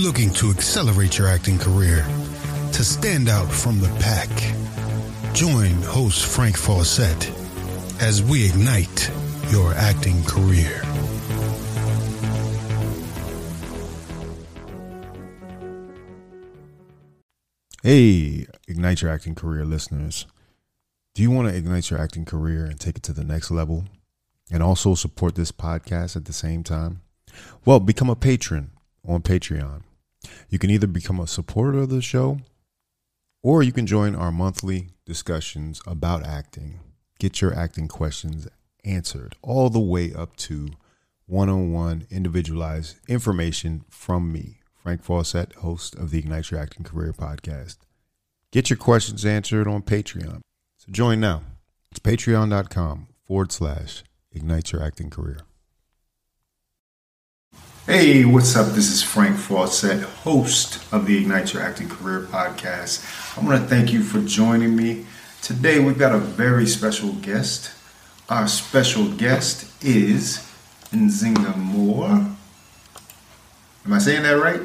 looking to accelerate your acting career, to stand out from the pack? Join host Frank Fawcett as we ignite your acting career. Hey, Ignite Your Acting Career listeners. Do you want to ignite your acting career and take it to the next level and also support this podcast at the same time? Well, become a patron on Patreon. You can either become a supporter of the show or you can join our monthly discussions about acting. Get your acting questions answered all the way up to one on one individualized information from me Frank Fawcett, host of the Ignite Your Acting Career podcast. Get your questions answered on Patreon. So join now. It's patreon.com forward slash ignite your acting career. Hey, what's up? This is Frank Fawcett, host of the Ignite Your Acting Career podcast. I want to thank you for joining me. Today, we've got a very special guest. Our special guest is Nzinga Moore. Am I saying that right?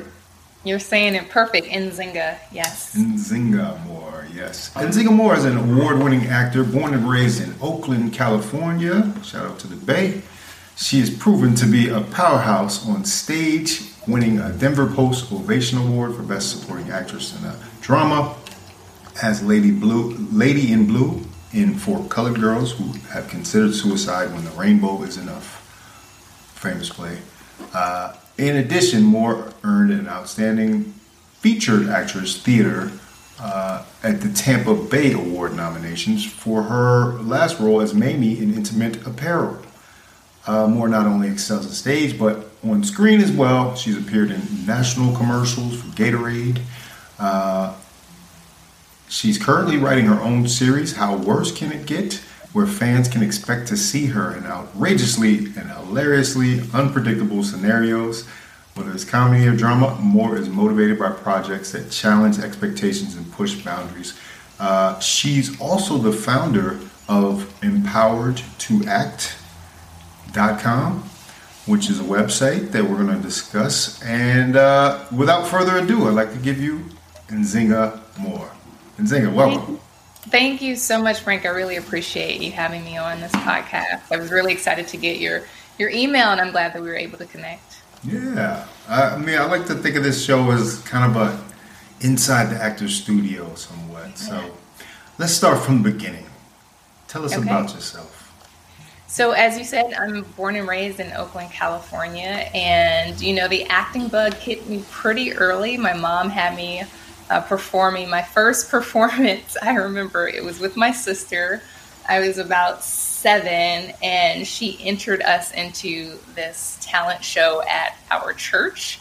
You're saying it perfect. Nzinga, yes. Nzinga Moore, yes. Nzinga Moore is an award winning actor born and raised in Oakland, California. Shout out to the Bay. She is proven to be a powerhouse on stage, winning a Denver Post Ovation Award for Best Supporting Actress in a Drama as Lady Blue, Lady in Blue in For Colored Girls Who Have Considered Suicide When the Rainbow Is Enough. Famous play. Uh, in addition, Moore earned an outstanding featured actress theater uh, at the Tampa Bay Award nominations for her last role as Mamie in Intimate Apparel. Uh, Moore not only excels on stage but on screen as well. She's appeared in national commercials for Gatorade. Uh, she's currently writing her own series, How Worse Can It Get? where fans can expect to see her in outrageously and hilariously unpredictable scenarios. Whether it's comedy or drama, Moore is motivated by projects that challenge expectations and push boundaries. Uh, she's also the founder of empoweredtoact.com, which is a website that we're going to discuss. And uh, without further ado, I'd like to give you Nzinga Moore. Nzinga, welcome. Thank you so much, Frank. I really appreciate you having me on this podcast. I was really excited to get your your email, and I'm glad that we were able to connect. Yeah, I mean, I like to think of this show as kind of a inside the actor's studio, somewhat. So, let's start from the beginning. Tell us okay. about yourself. So, as you said, I'm born and raised in Oakland, California, and you know the acting bug hit me pretty early. My mom had me uh, performing my first performance. I remember it was with my sister. I was about seven, and she entered us into this talent show at our church.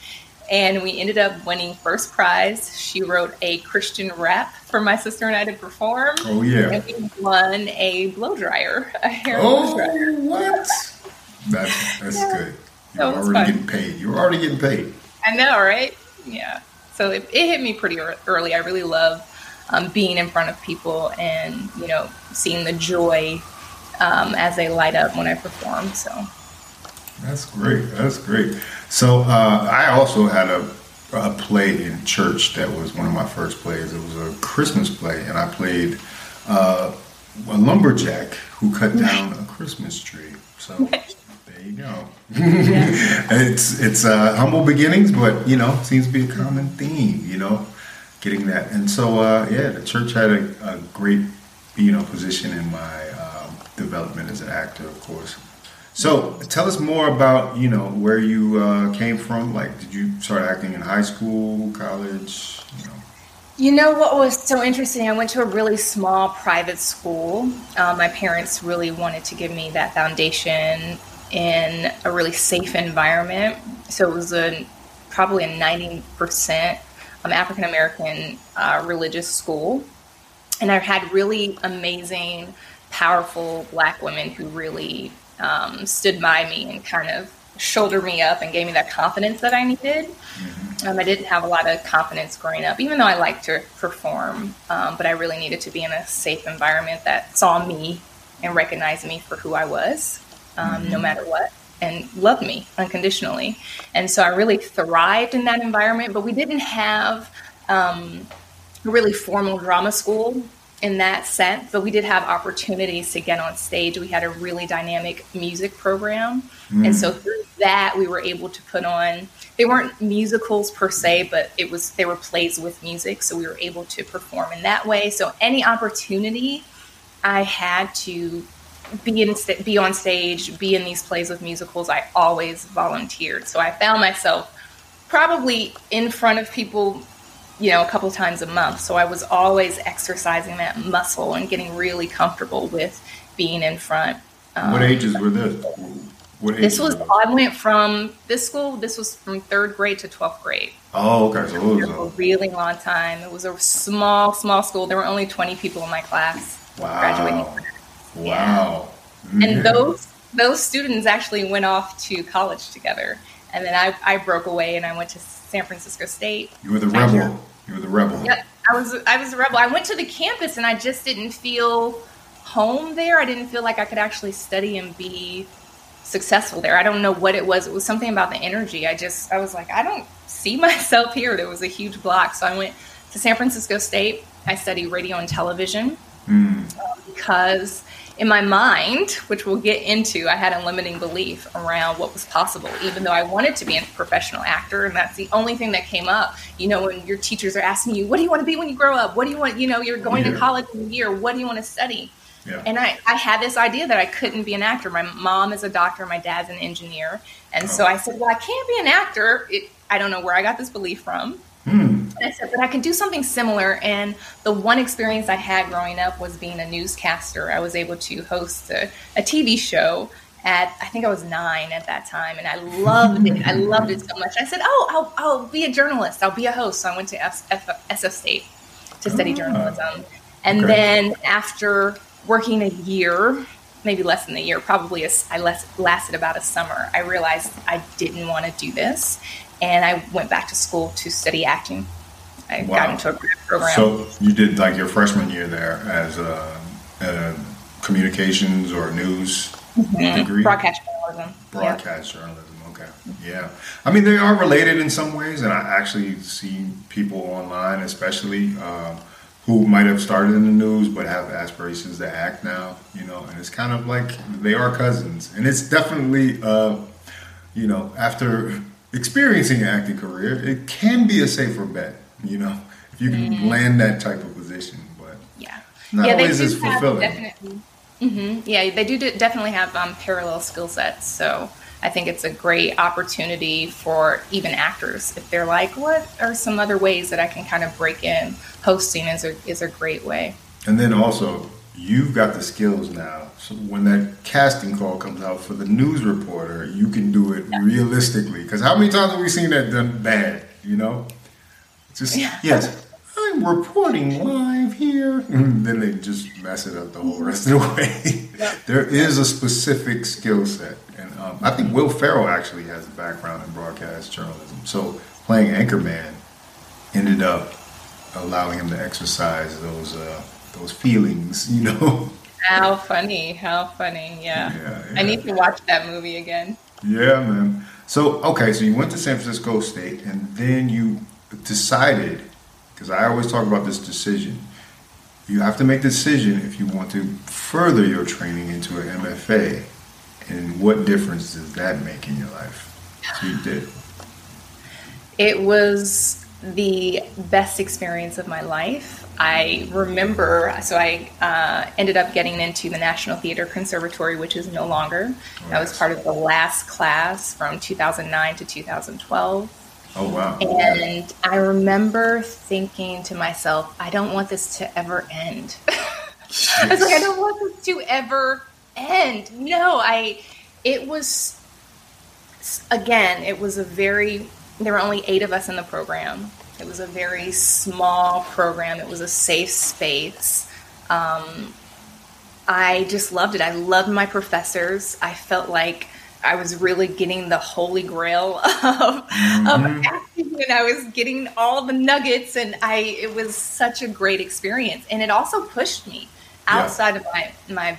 And we ended up winning first prize. She wrote a Christian rap for my sister and I to perform. Oh yeah! And we won a blow dryer, a hair oh, blow dryer. what? That's that's yeah. good. You're already fun. getting paid. You're already getting paid. I know, right? Yeah. So it, it hit me pretty early. I really love um, being in front of people and you know seeing the joy um, as they light up when I perform. So that's great. That's great. So uh, I also had a, a play in church that was one of my first plays. It was a Christmas play, and I played uh, a lumberjack who cut down a Christmas tree. So there you go. it's it's uh, humble beginnings, but you know, seems to be a common theme. You know, getting that, and so uh, yeah, the church had a, a, great you know position in my um, development as an actor, of course. So tell us more about you know where you uh, came from. Like, did you start acting in high school, college? You know. You know what was so interesting? I went to a really small private school. Um, my parents really wanted to give me that foundation in a really safe environment. So it was a probably a 90% um, African American uh, religious school. And I had really amazing, powerful black women who really um, stood by me and kind of shouldered me up and gave me that confidence that I needed. Mm-hmm. Um, I didn't have a lot of confidence growing up, even though I liked to perform, um, but I really needed to be in a safe environment that saw me and recognized me for who I was um, mm-hmm. no matter what. and loved me unconditionally. And so I really thrived in that environment, but we didn't have um, a really formal drama school in that sense, but we did have opportunities to get on stage. We had a really dynamic music program. Mm. And so through that, we were able to put on, they weren't musicals per se, but it was, they were plays with music. So we were able to perform in that way. So any opportunity I had to be in be on stage, be in these plays with musicals, I always volunteered. So I found myself probably in front of people, you know, a couple times a month. So I was always exercising that muscle and getting really comfortable with being in front. Um, what ages were this? What this was I went from this school. This was from third grade to twelfth grade. Oh, okay. So it was a really long time. It was a small, small school. There were only twenty people in my class. Wow. Graduating Wow. Yeah. And those those students actually went off to college together. And then I, I broke away and I went to San Francisco State. You were the rebel. You were the rebel. Yep. I was I was a rebel. I went to the campus and I just didn't feel home there. I didn't feel like I could actually study and be successful there. I don't know what it was. It was something about the energy. I just I was like, I don't see myself here. There was a huge block. So I went to San Francisco State. I studied radio and television mm. because in my mind, which we'll get into, I had a limiting belief around what was possible, even though I wanted to be a professional actor. And that's the only thing that came up. You know, when your teachers are asking you, what do you want to be when you grow up? What do you want, you know, you're going yeah. to college in a year. What do you want to study? Yeah. And I, I had this idea that I couldn't be an actor. My mom is a doctor, my dad's an engineer. And oh. so I said, well, I can't be an actor. It, I don't know where I got this belief from. Hmm. I said, but I can do something similar. And the one experience I had growing up was being a newscaster. I was able to host a, a TV show at, I think I was nine at that time. And I loved it. I loved it so much. I said, oh, I'll, I'll be a journalist. I'll be a host. So I went to F, F, SF State to study oh. journalism. And okay. then after working a year, maybe less than a year, probably a, I less, lasted about a summer, I realized I didn't want to do this and I went back to school to study acting. I wow. got into a program. So you did like your freshman year there as a, a communications or news mm-hmm. degree? Broadcast journalism. Broadcast yeah. journalism. Okay. Yeah. I mean, they are related in some ways, and I actually see people online, especially. Um, who might have started in the news but have aspirations to act now, you know, and it's kind of like they are cousins. And it's definitely, uh, you know, after experiencing an acting career, it can be a safer bet, you know, if you can mm-hmm. land that type of position. But yeah, not yeah, always as fulfilling. Definitely, mm-hmm. Yeah, they do definitely have um, parallel skill sets. So I think it's a great opportunity for even actors if they're like, what are some other ways that I can kind of break in? Hosting is a is a great way. And then also, you've got the skills now. So when that casting call comes out for the news reporter, you can do it realistically. Because how many times have we seen that done bad? You know, just yeah. yes, I'm reporting live here, and then they just mess it up the whole rest of the way. Yeah. there is a specific skill set, and um, I think Will Ferrell actually has a background in broadcast journalism. So playing anchorman ended up allowing him to exercise those. Uh, those feelings, you know. How funny! How funny! Yeah. yeah, yeah. I need to watch that movie again. Yeah, man. So okay, so you went to San Francisco State, and then you decided, because I always talk about this decision. You have to make a decision if you want to further your training into an MFA, and what difference does that make in your life? So you did. It was the best experience of my life I remember, so I uh, ended up getting into the National Theater Conservatory, which is no longer. Oh, that was part of the last class from 2009 to 2012. Oh, wow. And I remember thinking to myself, I don't want this to ever end. I was like, I don't want this to ever end. No, I, it was, again, it was a very, there were only eight of us in the program. It was a very small program. It was a safe space. Um, I just loved it. I loved my professors. I felt like I was really getting the holy grail of, mm-hmm. of acting, and I was getting all the nuggets. And I, it was such a great experience, and it also pushed me outside yeah. of my my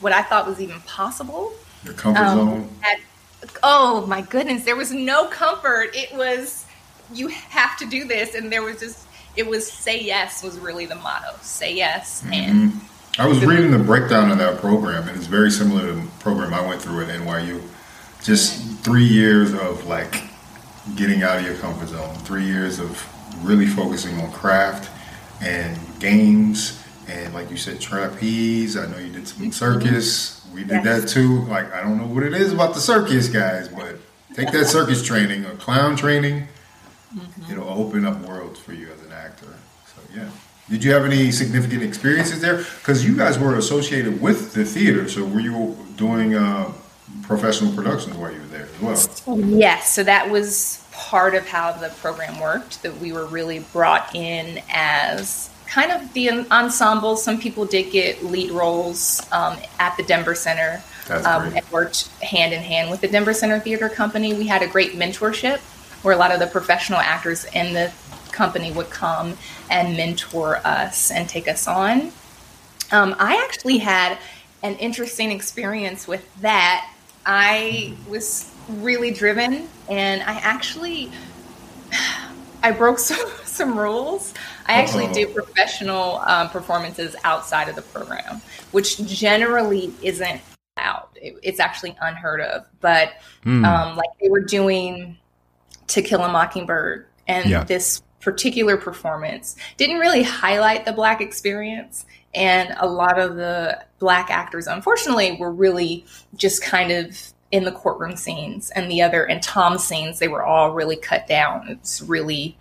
what I thought was even possible. Your comfort um, zone. At, oh my goodness, there was no comfort. It was you have to do this, and there was just it was say yes was really the motto. Say yes mm-hmm. and. I was reading the breakdown of that program, and it's very similar to the program I went through at NYU. Just three years of like getting out of your comfort zone, three years of really focusing on craft and games, and like you said, trapeze. I know you did some circus. We did yes. that too. Like I don't know what it is about the circus guys, but take that circus training or clown training. It'll open up worlds for you as an actor. So yeah. Did you have any significant experiences there? Because you guys were associated with the theater, so were you doing uh, professional productions while you were there as well? Yes, so that was part of how the program worked. That we were really brought in as kind of the ensemble. Some people did get lead roles um, at the Denver Center. That's Um, and worked hand in hand with the Denver Center Theater Company. We had a great mentorship where a lot of the professional actors in the company would come and mentor us and take us on. Um, I actually had an interesting experience with that. I was really driven, and I actually I broke some, some rules. I actually Uh-oh. do professional um, performances outside of the program, which generally isn't out. It, it's actually unheard of. But mm. um, like they were doing To Kill a Mockingbird, and yeah. this particular performance didn't really highlight the black experience and a lot of the black actors unfortunately were really just kind of in the courtroom scenes and the other and tom's scenes they were all really cut down it's really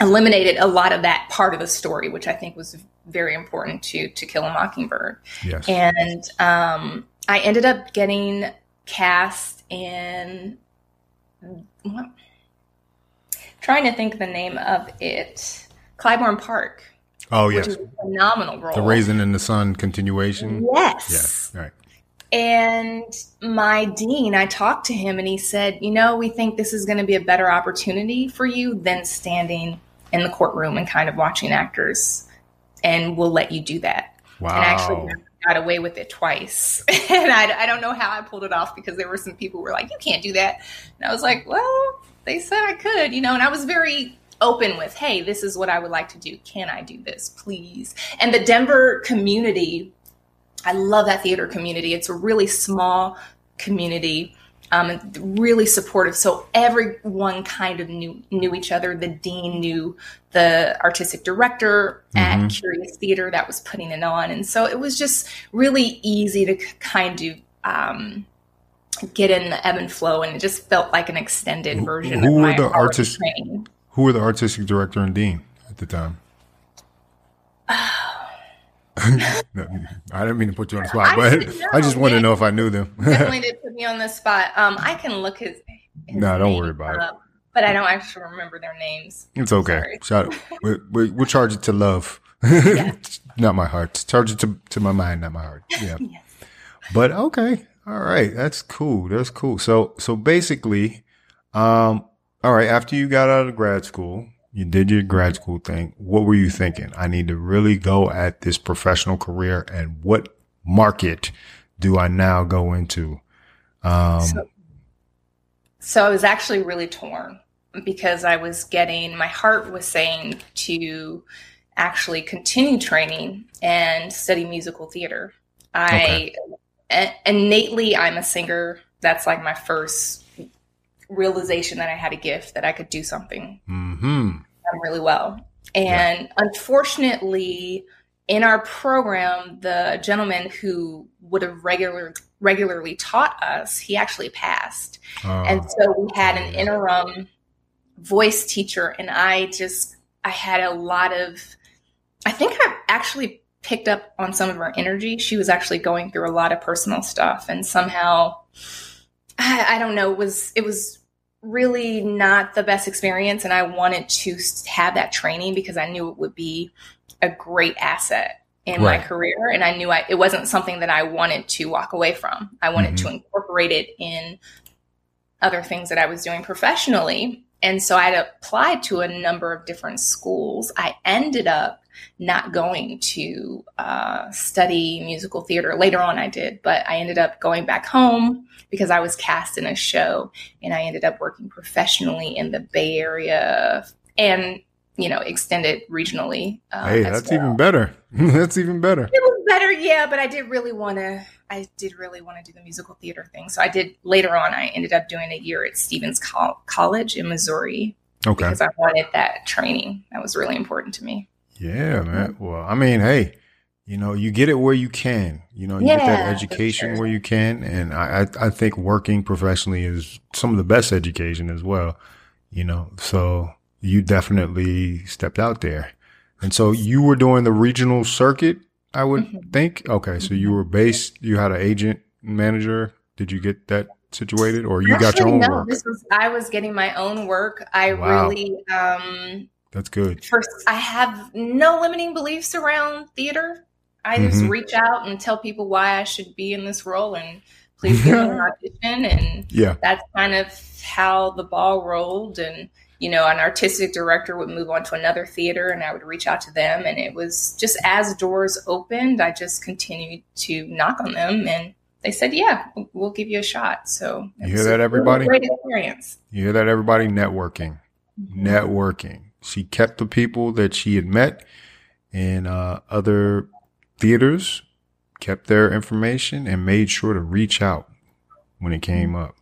eliminated a lot of that part of the story which i think was very important to to kill a mockingbird yes. and um, i ended up getting cast in what trying to think the name of it. Clybourne Park. Oh yes, phenomenal role. The Raisin in the Sun continuation. Yes. Yes. Right. And my dean, I talked to him and he said, You know, we think this is going to be a better opportunity for you than standing in the courtroom and kind of watching actors. And we'll let you do that. Wow. And I actually got away with it twice. and I, I don't know how I pulled it off because there were some people who were like, You can't do that. And I was like, Well, they said I could, you know, and I was very open with, hey, this is what I would like to do. Can I do this, please? And the Denver community, I love that theater community. It's a really small community, um, really supportive. So everyone kind of knew knew each other. The dean knew the artistic director mm-hmm. at Curious Theater that was putting it on, and so it was just really easy to kind of um, get in the ebb and flow, and it just felt like an extended version who, my the artist, training. Who were the artistic director and dean at the time? no, I didn't mean to put you on the spot, but I just wanted to know if I knew them. definitely did put me on the spot. Um, I can look his. his no, don't worry about up, it. But I don't actually remember their names. It's okay. Shout, we, we, we'll charge it to love, yes. not my heart. Charge it to, to my mind, not my heart. Yeah. yes. But okay, all right, that's cool. That's cool. So so basically, um, all right, after you got out of grad school, you did your grad school thing. What were you thinking? I need to really go at this professional career and what market do I now go into? Um, so, so I was actually really torn because I was getting my heart was saying to actually continue training and study musical theater. I okay innately I'm a singer. That's like my first realization that I had a gift that I could do something mm-hmm. really well. And yeah. unfortunately, in our program, the gentleman who would have regular, regularly taught us, he actually passed. Oh. And so we had an interim voice teacher, and I just, I had a lot of, I think I actually picked up on some of her energy. She was actually going through a lot of personal stuff, and somehow, I, I don't know, it was it was really not the best experience. And I wanted to have that training because I knew it would be a great asset in right. my career, and I knew I, it wasn't something that I wanted to walk away from. I wanted mm-hmm. to incorporate it in other things that I was doing professionally. and so I applied to a number of different schools. I ended up not going to uh, study musical theater. Later on, I did, but I ended up going back home because I was cast in a show, and I ended up working professionally in the Bay Area and you know extended regionally. Uh, hey, that's well. even better. that's even better. It was better, yeah, but I did really want to. I did really want to do the musical theater thing. So I did later on. I ended up doing a year at Stephens Col- College in Missouri. Okay. Because I wanted that training. That was really important to me. Yeah, man. Well, I mean, hey, you know, you get it where you can. You know, you yeah, get that education sure. where you can, and I, I, I think working professionally is some of the best education as well. You know, so you definitely stepped out there, and so you were doing the regional circuit. I would mm-hmm. think. Okay, so you were based. You had an agent manager. Did you get that situated, or you Actually, got your own no, work? This was I was getting my own work. I wow. really um that's good. First, I have no limiting beliefs around theater. I mm-hmm. just reach out and tell people why I should be in this role and please give me an audition. And yeah, that's kind of how the ball rolled. And, you know, an artistic director would move on to another theater and I would reach out to them. And it was just as doors opened, I just continued to knock on them and they said, "Yeah, we'll give you a shot." So you hear that, everybody? Great experience. You hear that, everybody? Networking, mm-hmm. networking. She kept the people that she had met in uh, other theaters, kept their information, and made sure to reach out when it came up.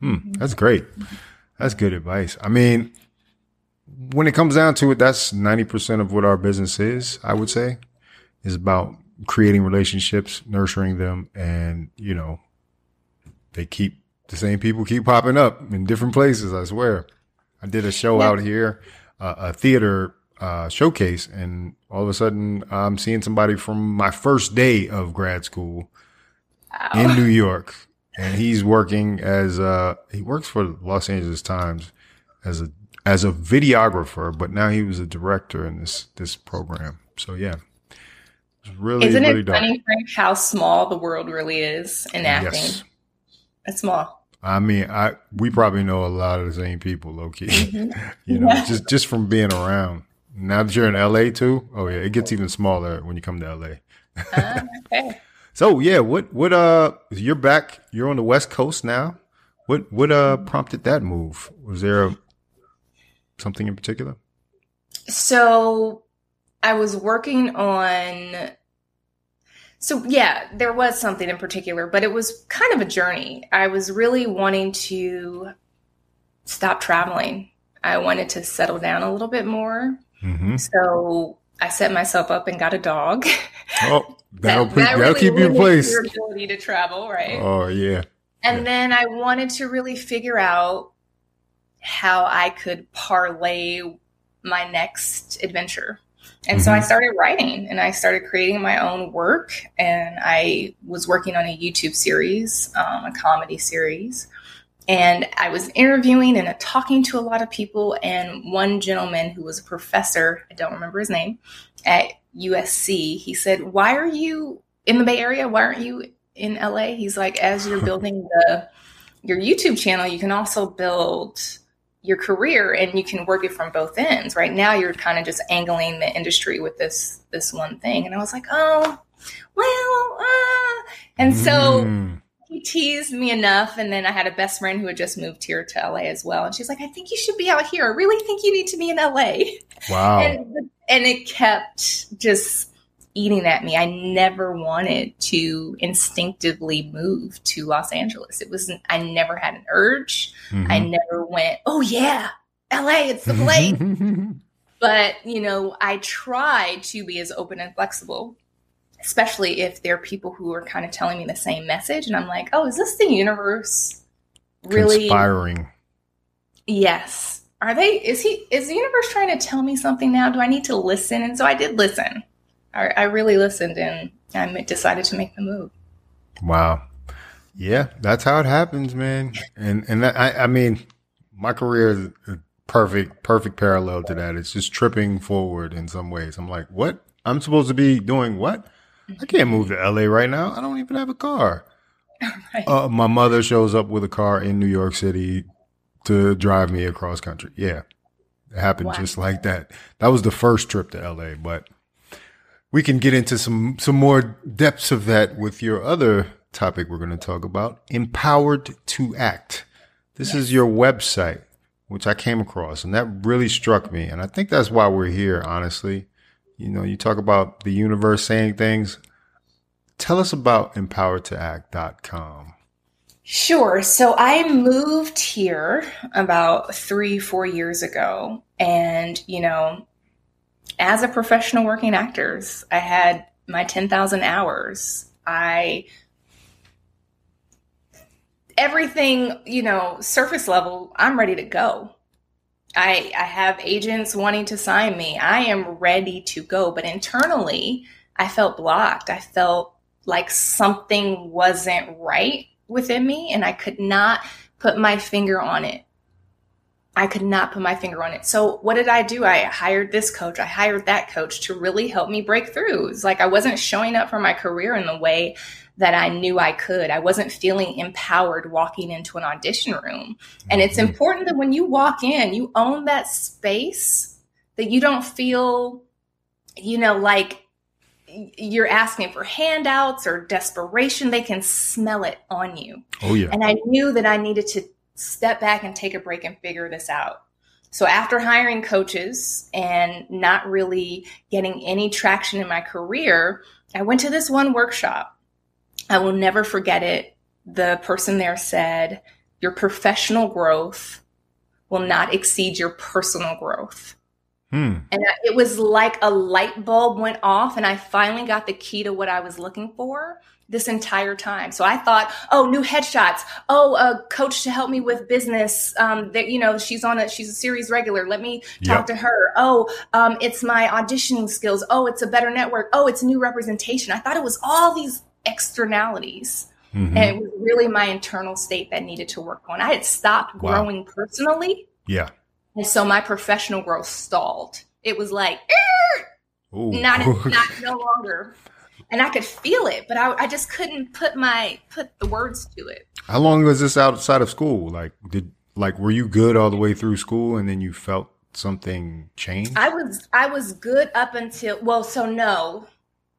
Hmm, that's great. That's good advice. I mean, when it comes down to it, that's 90% of what our business is, I would say, is about creating relationships, nurturing them, and, you know, they keep the same people keep popping up in different places, I swear. I did a show yeah. out here uh, a theater uh, showcase, and all of a sudden I'm seeing somebody from my first day of grad school in New York, and he's working as uh, he works for Los Angeles Times as a as a videographer, but now he was a director in this this program. So yeah. It's really, Isn't really it funny, Frank, how small the world really is in acting? Yes. It's small. I mean, I we probably know a lot of the same people, low key. Mm-hmm. you know, yeah. just just from being around. Now that you're in LA too, oh yeah, it gets even smaller when you come to LA. uh, okay. So yeah, what what uh, you're back. You're on the West Coast now. What what uh prompted that move? Was there a, something in particular? So, I was working on so yeah, there was something in particular, but it was kind of a journey. I was really wanting to stop traveling. I wanted to settle down a little bit more. Mm-hmm. So I set myself up and got a dog. Oh, that'll, that, that that'll keep you in place. Your ability to travel, right? Oh yeah. And yeah. then I wanted to really figure out how I could parlay my next adventure. And mm-hmm. so I mm-hmm. started writing and I started creating my own work. And I was working on a YouTube series, um, a comedy series. And I was interviewing and talking to a lot of people. And one gentleman who was a professor, I don't remember his name, at USC, he said, Why are you in the Bay Area? Why aren't you in LA? He's like, As you're building the your YouTube channel, you can also build your career and you can work it from both ends. Right now you're kind of just angling the industry with this this one thing. And I was like, oh, well, uh. and so mm. he teased me enough. And then I had a best friend who had just moved here to LA as well. And she's like, I think you should be out here. I really think you need to be in LA. Wow. and, and it kept just eating at me. I never wanted to instinctively move to Los Angeles. It was I never had an urge. Mm-hmm. I never went, "Oh yeah, LA, it's the place." but, you know, I try to be as open and flexible, especially if there are people who are kind of telling me the same message and I'm like, "Oh, is this the universe really inspiring?" Yes. Are they is he is the universe trying to tell me something now? Do I need to listen? And so I did listen. I, I really listened and I decided to make the move. Wow. Yeah, that's how it happens, man. And and that, I I mean, my career is perfect perfect parallel to that. It's just tripping forward in some ways. I'm like, what? I'm supposed to be doing what? I can't move to LA right now. I don't even have a car. right. uh, my mother shows up with a car in New York City to drive me across country. Yeah. It happened Wow. just like that. That was the first trip to LA, but we can get into some some more depths of that with your other topic we're going to talk about, empowered to act. This is your website, which I came across and that really struck me and I think that's why we're here, honestly. You know, you talk about the universe saying things. Tell us about empoweredtoact.com. Sure. So I moved here about three, four years ago. And, you know, as a professional working actors, I had my 10,000 hours. I, everything, you know, surface level, I'm ready to go. I, I have agents wanting to sign me. I am ready to go. But internally, I felt blocked. I felt like something wasn't right within me and I could not put my finger on it. I could not put my finger on it. So what did I do? I hired this coach. I hired that coach to really help me break through. It's like I wasn't showing up for my career in the way that I knew I could. I wasn't feeling empowered walking into an audition room. And it's mm-hmm. important that when you walk in, you own that space that you don't feel, you know, like you're asking for handouts or desperation. They can smell it on you. Oh yeah. And I knew that I needed to step back and take a break and figure this out. So after hiring coaches and not really getting any traction in my career, I went to this one workshop. I will never forget it. The person there said, Your professional growth will not exceed your personal growth. Hmm. And it was like a light bulb went off, and I finally got the key to what I was looking for this entire time. So I thought, oh, new headshots. Oh, a coach to help me with business. Um, that you know, she's on a she's a series regular. Let me talk Yep. to her. Oh, um, it's my auditioning skills. Oh, it's a better network. Oh, it's new representation. I thought it was all these externalities. Mhm. And it was really my internal state that needed to work on. I had stopped Wow. growing personally. Yeah. And so my professional growth stalled. It was like, not, not no longer. And I could feel it, but I, I just couldn't put my put the words to it. How long was this outside of school? Like, did like were you good all the way through school, and then you felt something change? I was I was good up until well, so no.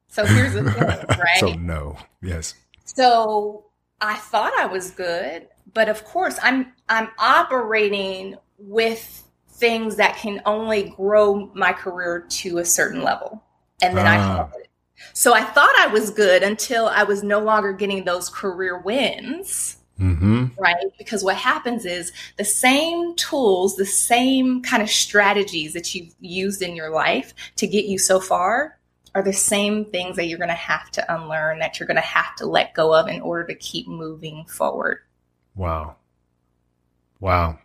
So here's the thing, right? so no. Yes. So I thought I was good, but of course I'm I'm operating with things that can only grow my career to a certain level. And then I Ah. it. So I thought I was good until I was no longer getting those career wins, Mm-hmm. right? Because what happens is the same tools, the same kind of strategies that you've used in your life to get you so far are the same things that you're going to have to unlearn, that you're going to have to let go of in order to keep moving forward. Wow. Wow.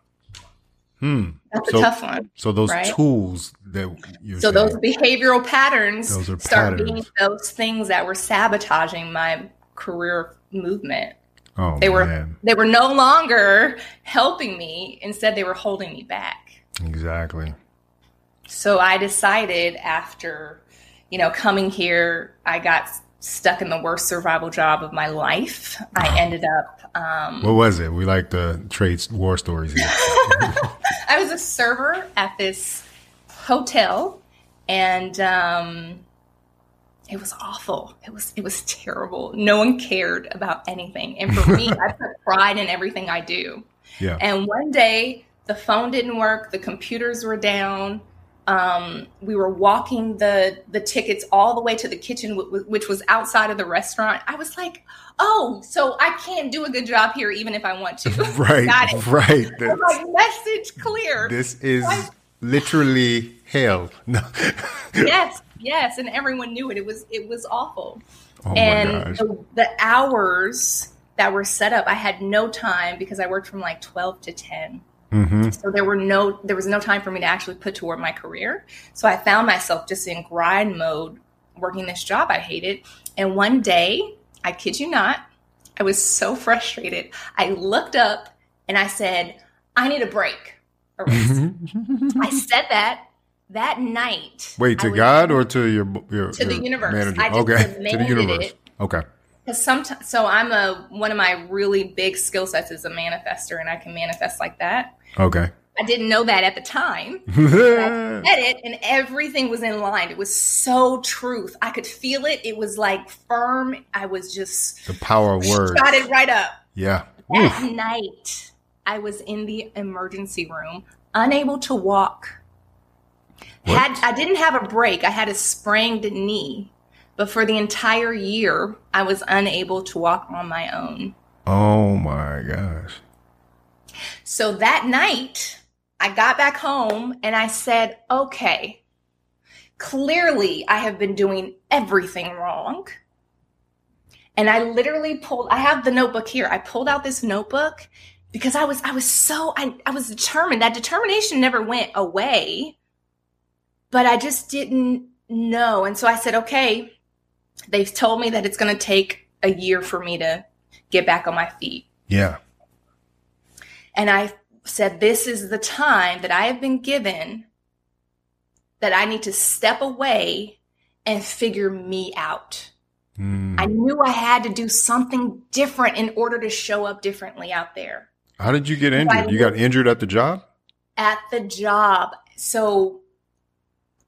Hmm. That's So- a tough one. So those Right. tools that you're So saying, those behavioral patterns Those are start patterns. being those things that were sabotaging my career movement. oh They were man, they were no longer helping me. Instead, they were holding me back. exactly. So I decided after, you know, coming here, I got stuck in the worst survival job of my life. I ended up um, What was it? We like the trade war stories here. I was a server at this hotel, and um, it was awful. It was it was terrible. No one cared about anything, and for me, I put pride in everything I do. yeah. And one day, the phone didn't work. The computers were down. Um, we were walking the the tickets all the way to the kitchen, which was outside of the restaurant. I was like, "Oh, so I can't do a good job here, even if I want to." right. Right. Like, message clear. This is literally hell. No. yes, yes, and everyone knew it. It was it was awful. oh my and the, the hours that were set up, I had no time because I worked from like twelve to ten. Mm-hmm. So there were no there was no time for me to actually put toward my career. So I found myself just in grind mode working this job I hated. And one day, I kid you not, I was so frustrated. I looked up and I said, I need a break. A. I said that that night. Wait, to was- God or to your your To the universe. Manager? I just okay, to the universe. it. Okay. Because sometimes, so I'm a one of my really big skill sets is a manifester, and I can manifest like that. Okay. I didn't know that at the time. I said it, and everything was in line. It was so truth. I could feel it. It was like firm. I was just the power of words. Got it right up. Yeah. That Oof. night, I was in the emergency room, unable to walk. What? Had I didn't have a break. I had a sprained knee, but for the entire year, I was unable to walk on my own. Oh my gosh. So that night, I got back home and I said, okay, clearly I have been doing everything wrong. And I literally pulled, I have the notebook here. I pulled out this notebook because I was, I was so, I, I was determined. That determination never went away, but I just didn't know. And so I said, okay, they've told me that it's going to take a year for me to get back on my feet. Yeah. And I said, This is the time that I have been given that I need to step away and figure me out. Mm. I knew I had to do something different in order to show up differently out there. How did you get injured? You got injured at the job? At the job. So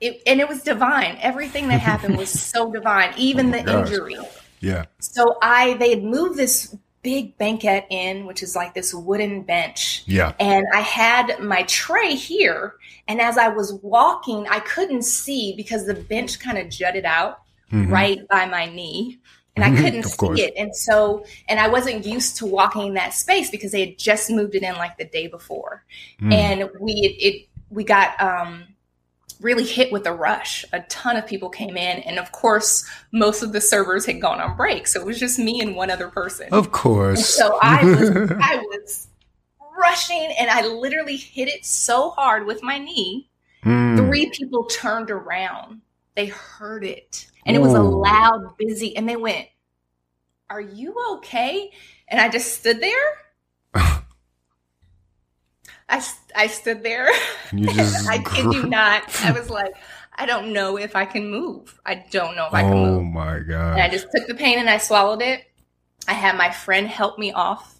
it and it was divine. Everything that happened was so divine, even oh the gosh. injury. Yeah. So I they had moved this big banquette in, which is like this wooden bench. Yeah. And I had my tray here. And as I was walking, I couldn't see because the bench kind of jutted out mm-hmm. right by my knee. And I couldn't see course. it. And so, and I wasn't used to walking in that space because they had just moved it in like the day before. Mm. And we, it, it, we got, um, really hit with a rush. A ton of people came in, and of course, most of the servers had gone on break, so it was just me and one other person. Of course. And so I was, I was rushing, and I literally hit it so hard with my knee. Mm. Three people turned around. They heard it, and it was a loud, busy, and they went, "Are you okay?" And I just stood there. I, I stood there. You just I kid you not. I was like, I don't know if I can move. I don't know if I can oh move. Oh my god! And I just took the pain and I swallowed it. I had my friend help me off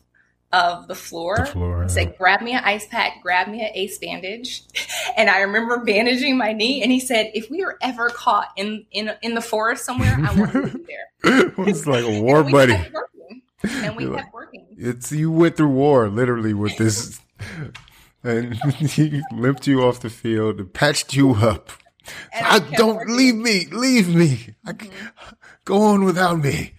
of the floor. The floor "Grab me an ice pack. Grab me an ace bandage." And I remember bandaging my knee. And he said, "If we are ever caught in in in the forest somewhere, I want to be there." it's like a war buddy. And we You're kept like, working. It's you went through war literally with this and he limped you off the field and patched you up. I, don't working. leave me, leave me. Mm-hmm. go on without me.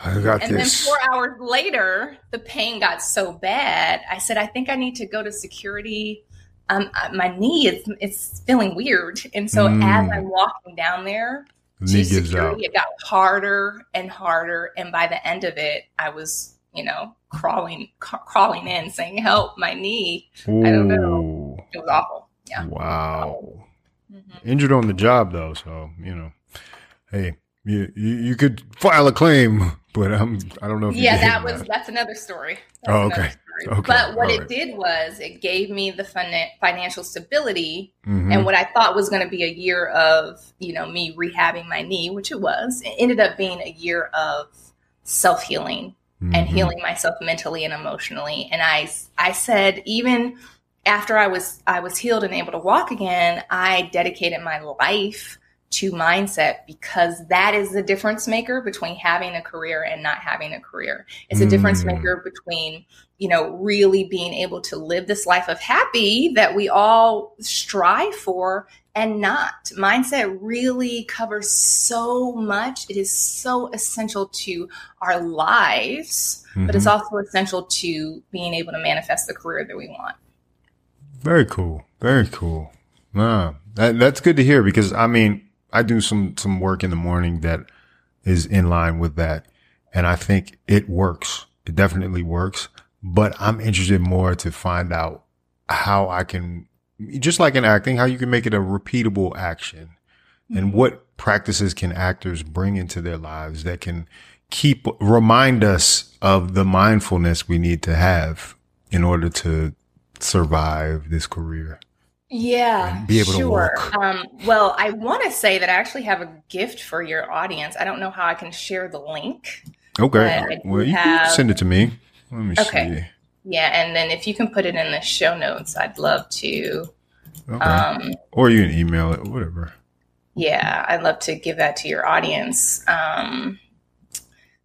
I got and this. then four hours later, the pain got so bad. I said, I think I need to go to security. Um, uh, my knee is it's feeling weird, and so mm. as I'm walking down there knee to security, it got harder and harder. And by the end of it, I was you know, crawling ca- crawling in saying help my knee Ooh. i don't know it was awful yeah wow mm-hmm. injured on the job though so you know hey you, you, you could file a claim but i'm i don't know if yeah that was that. that's another story that's oh okay Okay. But what All it right. did was it gave me the financial stability mm-hmm. and what I thought was going to be a year of, you know, me rehabbing my knee, which it was. It ended up being a year of self healing mm-hmm. and healing myself mentally and emotionally. And I, I said, even after I was, I was healed and able to walk again, I dedicated my life to mindset because that is the difference maker between having a career and not having a career. It's a mm. difference maker between, you know, really being able to live this life of happy that we all strive for and not. Mindset really covers so much. It is so essential to our lives, mm-hmm. but it's mm-hmm. also essential to being able to manifest the career that we want. Very cool. Very cool. Wow. that, that's good to hear because I mean, I do some, some work in the morning that is in line with that. And I think it works. It definitely works, but I'm interested more to find out how I can just like in acting, how you can make it a repeatable action and mm-hmm. what practices can actors bring into their lives that can keep, remind us of the mindfulness we need to have in order to survive this career. Yeah, be able sure. to walk. Um, well, I want to say that I actually have a gift for your audience. I don't know how I can share the link. Okay. Well, you have, can send it to me. Let me okay. see. Yeah, and then if you can put it in the show notes, I'd love to. Okay. Um, or you can email it, whatever. Yeah, I'd love to give that to your audience. Um,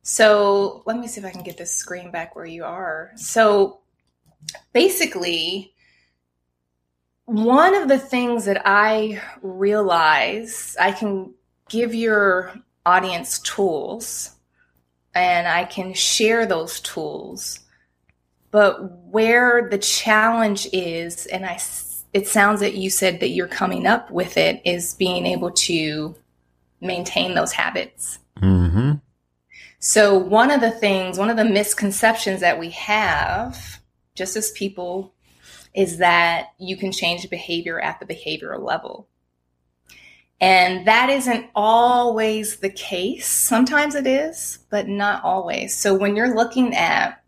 so let me see if I can get this screen back where you are. So basically, one of the things that I realize I can give your audience tools and I can share those tools. But where the challenge is, and I, it sounds that you said that you're coming up with it, is being able to maintain those habits. Mm-hmm. So, one of the things, one of the misconceptions that we have, just as people, is that you can change behavior at the behavioral level. And that isn't always the case. Sometimes it is, but not always. So when you're looking at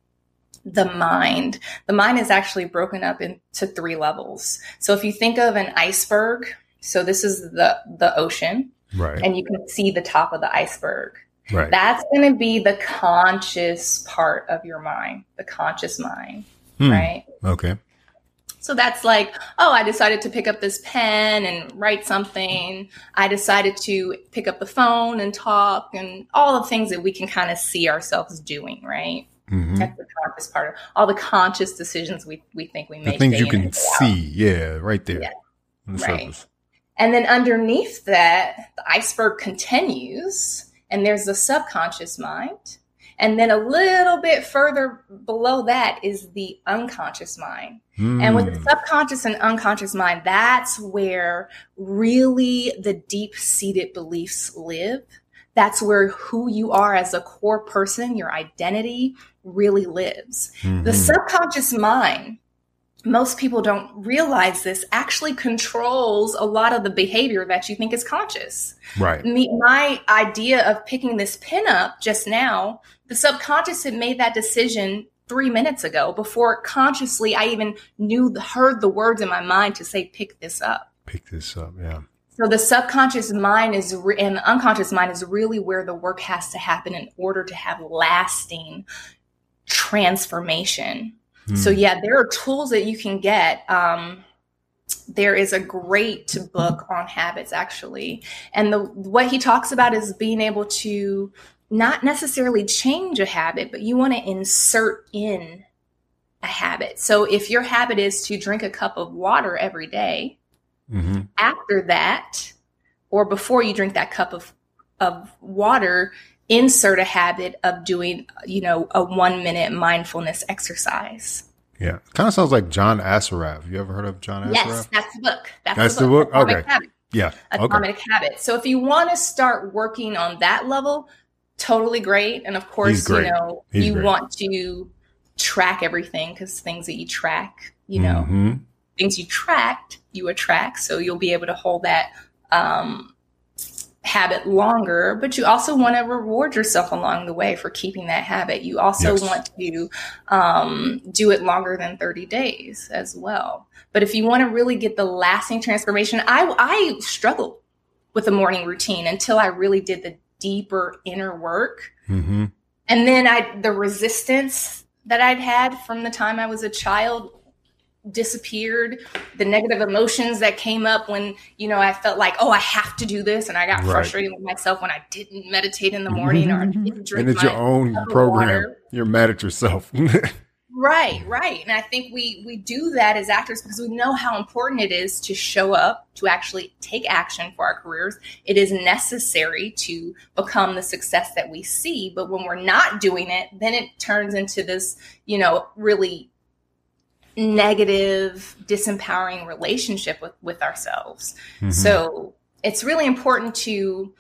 the mind, the mind is actually broken up into three levels. So if you think of an iceberg, so this is the the ocean, right? And you can see the top of the iceberg. Right. That's going to be the conscious part of your mind, the conscious mind, hmm. right? Okay. So that's like, oh, I decided to pick up this pen and write something. I decided to pick up the phone and talk and all the things that we can kind of see ourselves doing, right? Mm-hmm. That's the conscious part of all the conscious decisions we, we think we make. The things you can see, yeah, right there. Yeah. The right. Surface. And then underneath that, the iceberg continues and there's the subconscious mind. And then a little bit further below that is the unconscious mind. Mm. And with the hmm. subconscious and unconscious mind, that's where really the deep seated beliefs live. That's where who you are as a core person, your identity really lives. Mm-hmm. The subconscious mind, most people don't realize this, actually controls a lot of the behavior that you think is conscious. Right. Me, my idea of picking this pin up just now, the subconscious had made that decision three minutes ago before consciously I even knew, heard the words in my mind to say, pick this up. Pick this up, yeah. So the subconscious mind is, re- and the unconscious mind is really where the work has to happen in order to have lasting transformation. Hmm. So yeah, there are tools that you can get. Um, there is a great book on habits actually, and the what he talks about is being able to not necessarily change a habit, but you want to insert in a habit. So if your habit is to drink a cup of water every day, mm-hmm. after that, or before you drink that cup of, of water, insert a habit of doing, you know, a one minute mindfulness exercise. Yeah. Kind of sounds like John Assaraf. You ever heard of John Assaraf? Yes, that's the book. That's, that's the book. The book? Okay. Habit. Yeah. Atomic okay. Habit. So if you want to start working on that level, totally great. And of course, you know, He's you great. want to track everything because things that you track, you know, mm-hmm. things you tracked, you attract. So you'll be able to hold that um, habit longer, but you also want to reward yourself along the way for keeping that habit. You also yes. want to um, do it longer than 30 days as well. But if you want to really get the lasting transformation, I, I struggled with a morning routine until I really did the deeper inner work. Mm-hmm. And then I, the resistance that I'd had from the time I was a child disappeared the negative emotions that came up when you know i felt like oh i have to do this and i got right. frustrated with myself when i didn't meditate in the morning or didn't drink and it's your own program water. you're mad at yourself Right, right. And I think we we do that as actors because we know how important it is to show up, to actually take action for our careers. It is necessary to become the success that we see, but when we're not doing it, then it turns into this, you know, really negative, disempowering relationship with with ourselves. Mm-hmm. So, it's really important to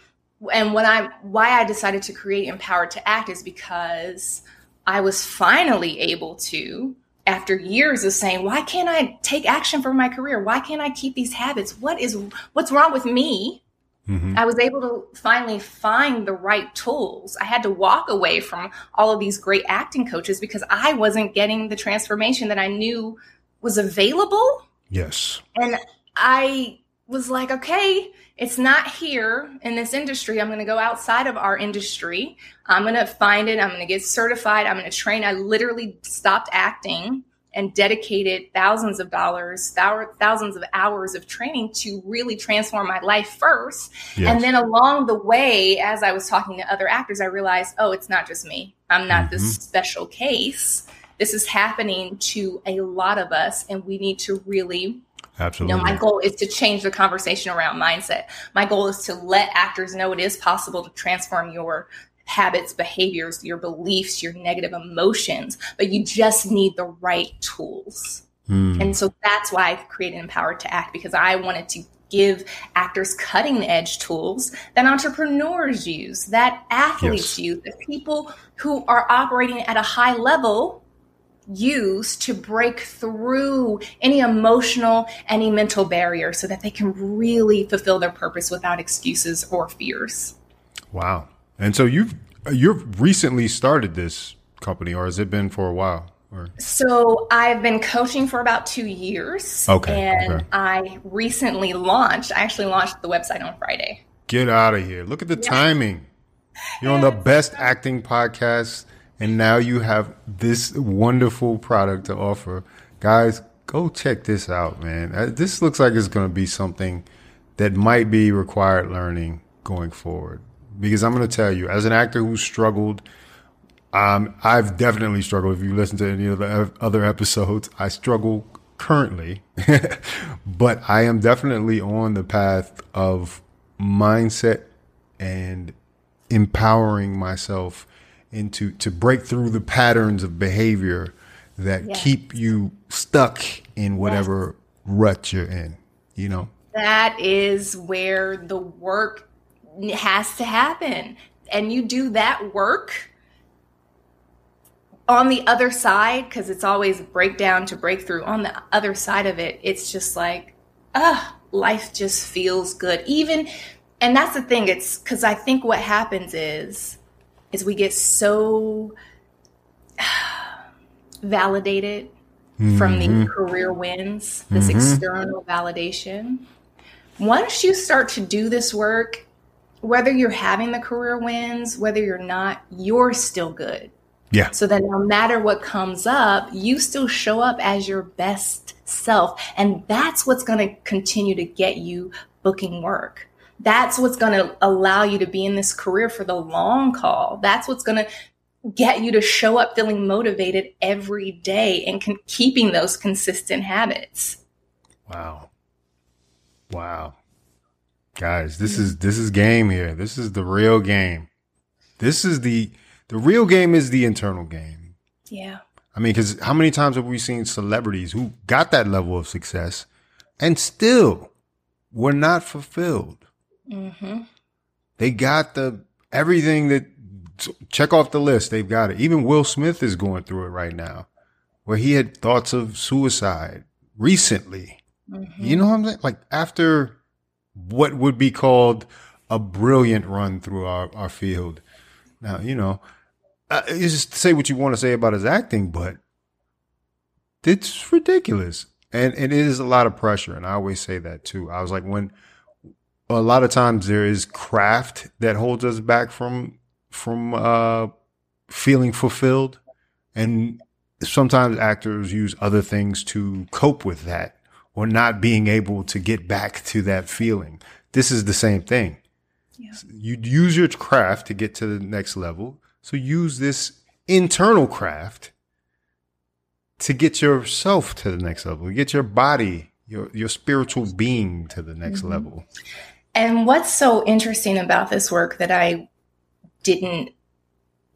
and when I why I decided to create Empowered to Act is because I was finally able to, after years of saying, why can't I take action for my career? Why can't I keep these habits? What is what's wrong with me? Mm-hmm. I was able to finally find the right tools. I had to walk away from all of these great acting coaches because I wasn't getting the transformation that I knew was available. Yes. And I was like, okay, it's not here in this industry. I'm going to go outside of our industry. I'm going to find it. I'm going to get certified. I'm going to train. I literally stopped acting and dedicated thousands of dollars, thousands of hours of training to really transform my life first. Yes. And then along the way, as I was talking to other actors, I realized, oh, it's not just me. I'm not mm-hmm. this special case. This is happening to a lot of us, and we need to really Absolutely. You know, my goal is to change the conversation around mindset. My goal is to let actors know it is possible to transform your habits, behaviors, your beliefs, your negative emotions, but you just need the right tools. Mm. And so that's why I've created Empowered to Act because I wanted to give actors cutting edge tools that entrepreneurs use, that athletes yes. use, that people who are operating at a high level use to break through any emotional, any mental barrier so that they can really fulfill their purpose without excuses or fears. Wow. And so you've you've recently started this company or has it been for a while? Or? So I've been coaching for about two years. Okay. And okay. I recently launched, I actually launched the website on Friday. Get out of here. Look at the yeah. timing. You're on the best acting podcast and now you have this wonderful product to offer. Guys, go check this out, man. Uh, this looks like it's going to be something that might be required learning going forward. Because I'm going to tell you, as an actor who struggled, um, I've definitely struggled. If you listen to any of the other episodes, I struggle currently, but I am definitely on the path of mindset and empowering myself into to break through the patterns of behavior that keep you stuck in whatever yes. rut you're in you know? That is where the work has to happen. And you do that work on the other side because it's always breakdown to breakthrough. On the other side of it it's just like ah life just feels good. Even and that's the thing it's because i think what happens is is we get so validated mm-hmm. from the mm-hmm. career wins, this mm-hmm. external validation. Once you start to do this work, whether you're having the career wins, whether you're not, you're still good. Yeah. So that no matter what comes up, you still show up as your best self. And that's what's going to continue to get you booking work. That's what's going to allow you to be in this career for the long haul. That's what's going to get you to show up feeling motivated every day and con- keeping those consistent habits. Wow. Wow. Guys, this is this is game here. This is the real game. This is the the real game is the internal game. Yeah. I mean, because how many times have we seen celebrities who got that level of success and still were not fulfilled? Mm-hmm. They got the everything that check off the list. They've got it. Even Will Smith is going through it right now, where he had thoughts of suicide recently. Mm-hmm. You know what I'm saying? Like after what would be called a brilliant run through our, our field. Now, you know, uh, just say what you want to say about his acting, but it's ridiculous. And, and it is a lot of pressure. And I always say that too. I was like, when a lot of times there is craft that holds us back from from uh, feeling fulfilled, and sometimes actors use other things to cope with that or not being able to get back to that feeling. This is the same thing. Yeah. You use your craft to get to the next level. So use this internal craft to get yourself to the next level, get your body, your your spiritual being to the next mm-hmm. level. And what's so interesting about this work that I didn't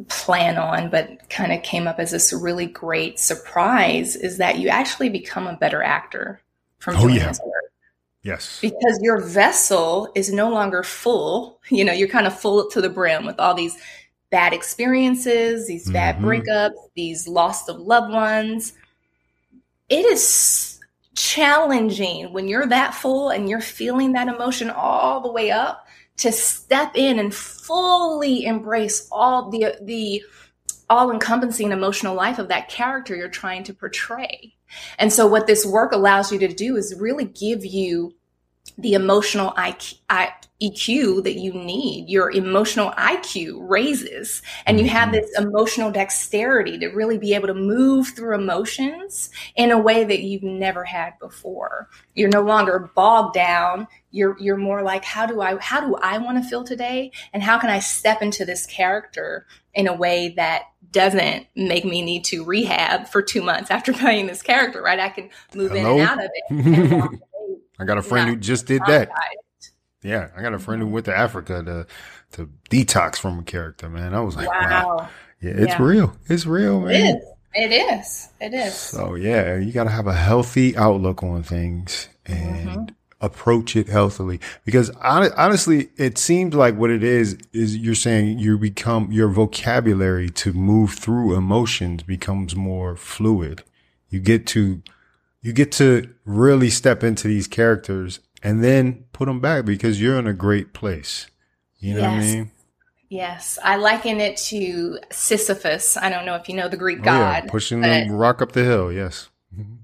plan on, but kind of came up as this really great surprise is that you actually become a better actor from oh, doing yeah. this work. Yes. Because your vessel is no longer full. You know, you're kind of full to the brim with all these bad experiences, these bad mm-hmm. breakups, these loss of loved ones. It is challenging when you're that full and you're feeling that emotion all the way up to step in and fully embrace all the the all encompassing emotional life of that character you're trying to portray. And so what this work allows you to do is really give you the emotional IQ, EQ that you need. Your emotional IQ raises and you have mm-hmm. this emotional dexterity to really be able to move through emotions in a way that you've never had before. You're no longer bogged down. You're, you're more like, how do I, how do I want to feel today? And how can I step into this character in a way that doesn't make me need to rehab for two months after playing this character, right? I can move Hello? in and out of it. I got a friend who just did that. Yeah, I got a friend who went to Africa to to detox from a character. Man, I was like, wow, wow. yeah, it's yeah. real. It's real, man. It is. It is. It is. So yeah, you got to have a healthy outlook on things and mm-hmm. approach it healthily. Because honestly, it seems like what it is is you're saying you become your vocabulary to move through emotions becomes more fluid. You get to you get to really step into these characters and then put them back because you're in a great place. You know yes. what I mean? Yes, I liken it to Sisyphus. I don't know if you know the Greek oh, god, yeah. pushing the rock up the hill. Yes,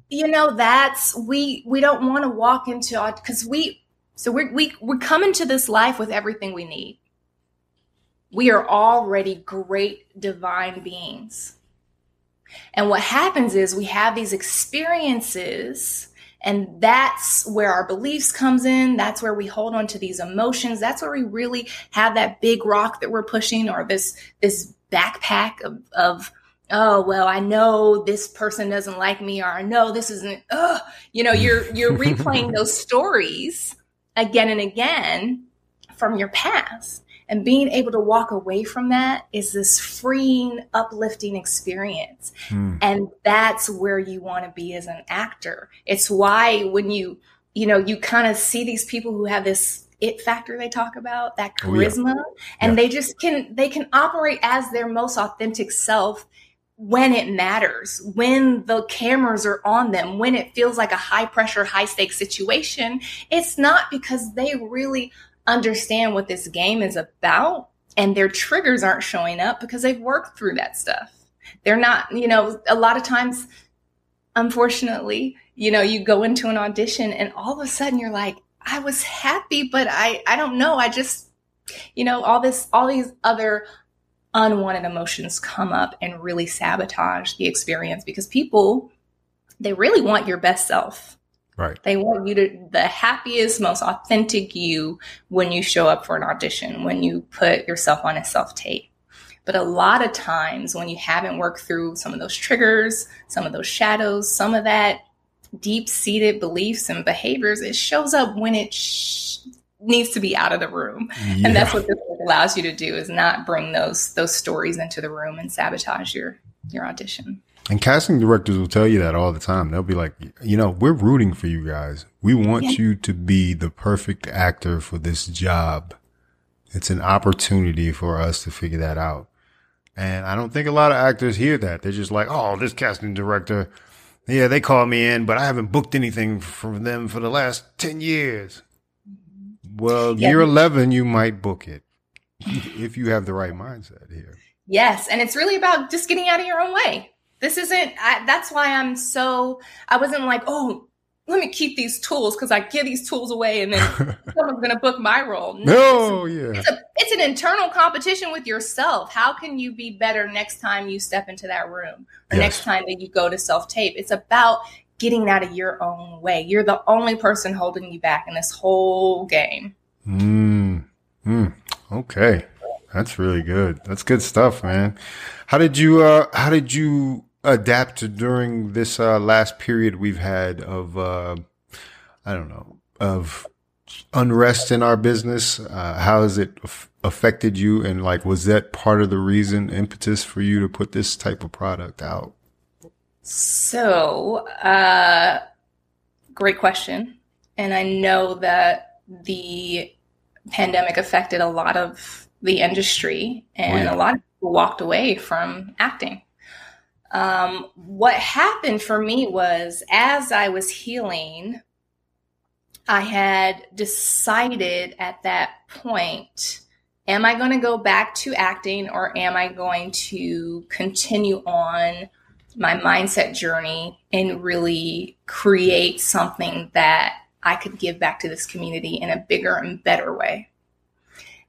you know that's we we don't want to walk into because we so we we we're coming to this life with everything we need. We are already great divine beings. And what happens is we have these experiences and that's where our beliefs comes in. That's where we hold on to these emotions. That's where we really have that big rock that we're pushing or this, this backpack of, of oh well i know this person doesn't like me or i know this isn't oh you know you're you're replaying those stories again and again from your past and being able to walk away from that is this freeing, uplifting experience. Mm. And that's where you want to be as an actor. It's why when you, you know, you kind of see these people who have this it factor they talk about, that charisma, oh, yeah. and yeah. they just can, they can operate as their most authentic self when it matters, when the cameras are on them, when it feels like a high pressure, high stakes situation. It's not because they really understand what this game is about and their triggers aren't showing up because they've worked through that stuff. They're not, you know, a lot of times, unfortunately, you know, you go into an audition and all of a sudden you're like, I was happy, but I, I don't know. I just, you know, all this, all these other unwanted emotions come up and really sabotage the experience because people, they really want your best self. Right. They want you to the happiest, most authentic you when you show up for an audition, when you put yourself on a self tape. But a lot of times when you haven't worked through some of those triggers, some of those shadows, some of that deep seated beliefs and behaviors, it shows up when it sh- needs to be out of the room. Yeah. And that's what this allows you to do is not bring those those stories into the room and sabotage your your audition. And casting directors will tell you that all the time. They'll be like, you know, we're rooting for you guys. We want yeah. you to be the perfect actor for this job. It's an opportunity for us to figure that out. And I don't think a lot of actors hear that. They're just like, oh, this casting director, yeah, they called me in, but I haven't booked anything from them for the last 10 years. Well, yeah. year 11, you might book it if you have the right mindset here. Yes. And it's really about just getting out of your own way. This isn't, I, that's why I'm so, I wasn't like, oh, let me keep these tools because I give these tools away and then someone's going to book my role. No, no yeah. It's, a, it's an internal competition with yourself. How can you be better next time you step into that room or yes. next time that you go to self tape? It's about getting out of your own way. You're the only person holding you back in this whole game. Mm. Mm. Okay. That's really good. That's good stuff, man. How did you uh how did you adapt during this uh last period we've had of uh I don't know, of unrest in our business? Uh how has it affected you and like was that part of the reason impetus for you to put this type of product out? So, uh great question. And I know that the pandemic affected a lot of the industry, and oh, yeah. a lot of people walked away from acting. Um, what happened for me was as I was healing, I had decided at that point am I going to go back to acting or am I going to continue on my mindset journey and really create something that I could give back to this community in a bigger and better way.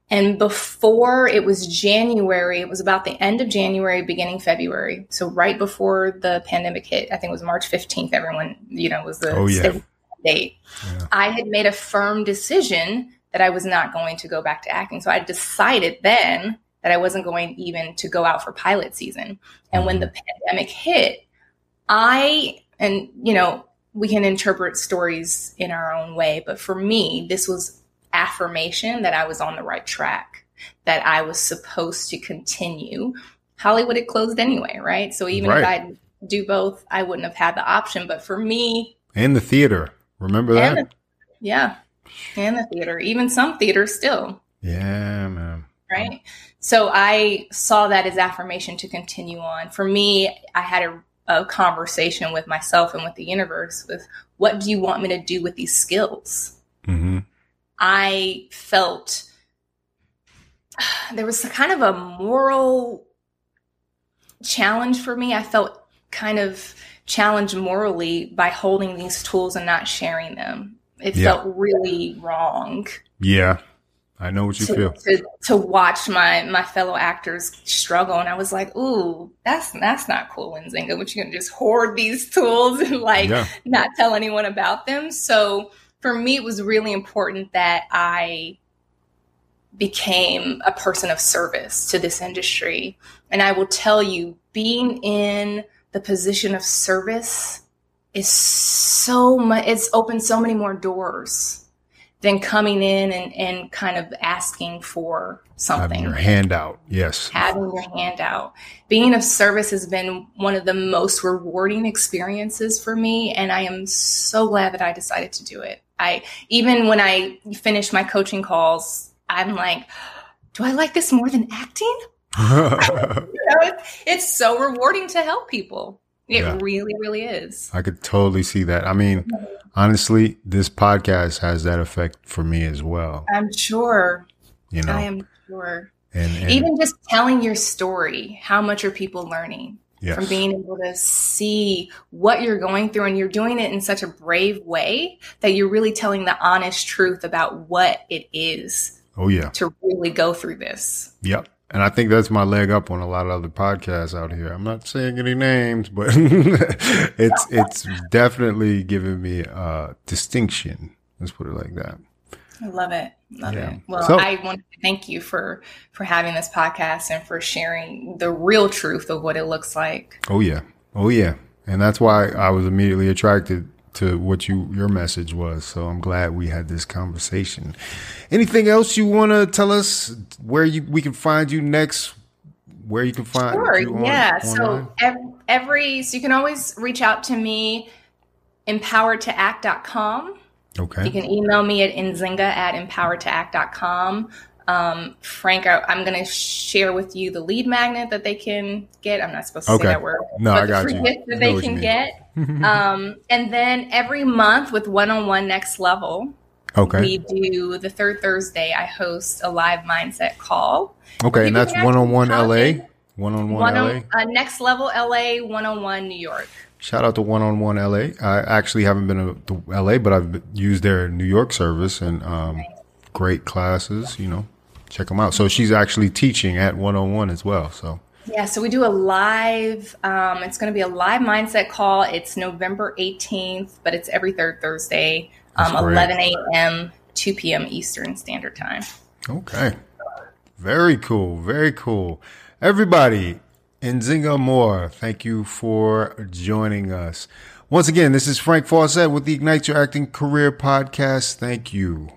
And before it was January, it was about the end of January, beginning February. So right before the pandemic hit, I think it was March 15th, everyone, you know, was the oh, yeah. date. Yeah. I had made a firm decision that I was not going to go back to acting. So I decided then that I wasn't going even to go out for pilot season. And when mm-hmm. the pandemic hit, I, and you know, we can interpret stories in our own way, but for me, this was affirmation that I was on the right track, that I was supposed to continue. Hollywood had closed anyway, right? So even right. if I do both, I wouldn't have had the option. But for me, and the theater, remember that? The, yeah, and the theater, even some theaters still. Yeah, man. Right. So I saw that as affirmation to continue on. For me, I had a, a conversation with myself and with the universe with what do you want me to do with these skills? Mm-hmm. I felt there was kind of a moral challenge for me. I felt kind of challenged morally by holding these tools and not sharing them. It yeah. felt really wrong. Yeah. I know what you to, feel. To, to watch my my fellow actors struggle, and I was like, "Ooh, that's that's not cool, Nzinga. But you can just hoard these tools and like yeah. not tell anyone about them." So for me, it was really important that I became a person of service to this industry. And I will tell you, being in the position of service is so much, it's opened so many more doors than coming in and, and kind of asking for something. Having your hand out, yes. Having your hand out. Being of service has been one of the most rewarding experiences for me, and I am so glad that I decided to do it. I even when I finish my coaching calls, I'm like, do I like this more than acting? you know, it's, so rewarding to help people. It yeah. really, really is. I could totally see that. I mean, mm-hmm. honestly, this podcast has that effect for me as well. I'm sure. You know, I am sure. And, and even just telling your story, how much are people learning? Yes. From being able to see what you're going through, and you're doing it in such a brave way that you're really telling the honest truth about what it is. Oh yeah, to really go through this. Yep. And I think that's my leg up on a lot of other podcasts out here. I'm not saying any names, but it's it's definitely giving me a distinction. Let's put it like that. I love it. Love yeah. it. Well, so, I want to thank you for for having this podcast and for sharing the real truth of what it looks like. Oh yeah. Oh yeah. And that's why I was immediately attracted to what you your message was. So I'm glad we had this conversation. Anything else you want to tell us where you we can find you next? Where you can find sure, you on, yeah. so every, every so you can always reach out to me empoweredtoact.com. Okay. You can email me at nzinga at empoweredtoact.com. Um, Frank, I, am going to share with you the lead magnet that they can get. I'm not supposed to okay. say that word. No, I got you. That they can get. um, and then every month with one on one next level, okay. we do the third Thursday, I host a live mindset call. Okay. And that's one on one LA? One on one LA? Uh, next level LA, one on one New York. Shout out to One on One LA. I actually haven't been to LA, but I've used their New York service and um, great classes. You know, check them out. So she's actually teaching at One on One as well. So yeah, so we do a live. Um, it's going to be a live mindset call. It's November eighteenth, but it's every third Thursday, um, eleven a.m., two p.m. Eastern Standard Time. Okay, very cool. Very cool. Everybody, Nzinga Moore, thank you for joining us. Once again, this is Frank Fawcett with the Ignite Your Acting Career podcast. Thank you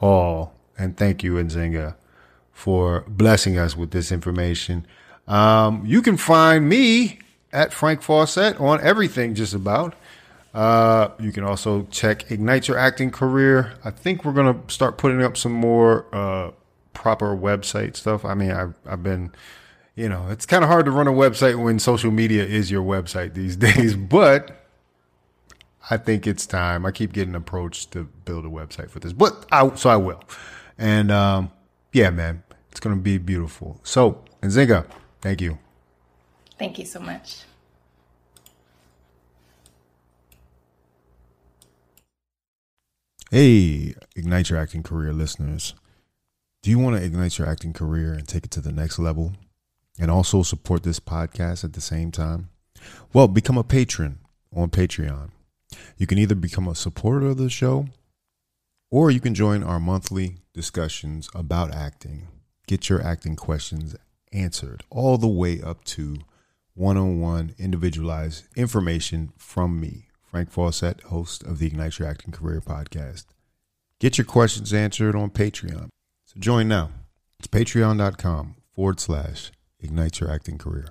all, and thank you, Nzinga, for blessing us with this information. Um, you can find me at Frank Fawcett on everything, just about. Uh, you can also check Ignite Your Acting Career. I think we're gonna start putting up some more uh, proper website stuff. I mean, I've I've been you know, it's kind of hard to run a website when social media is your website these days, but I think it's time. I keep getting approached to build a website for this, but I, so I will. And, um, yeah, man, it's going to be beautiful. So, Nzinga, thank you. Thank you so much. Hey, Ignite Your Acting Career listeners. Do you want to ignite your acting career and take it to the next level and also support this podcast at the same time? Well, become a patron on Patreon. You can either become a supporter of the show or you can join our monthly discussions about acting. Get your acting questions answered all the way up to one on one individualized information from me Frank Fawcett, host of the Ignite Your Acting Career podcast. Get your questions answered on Patreon. So join now. It's patreon.com forward slash ignite your acting career.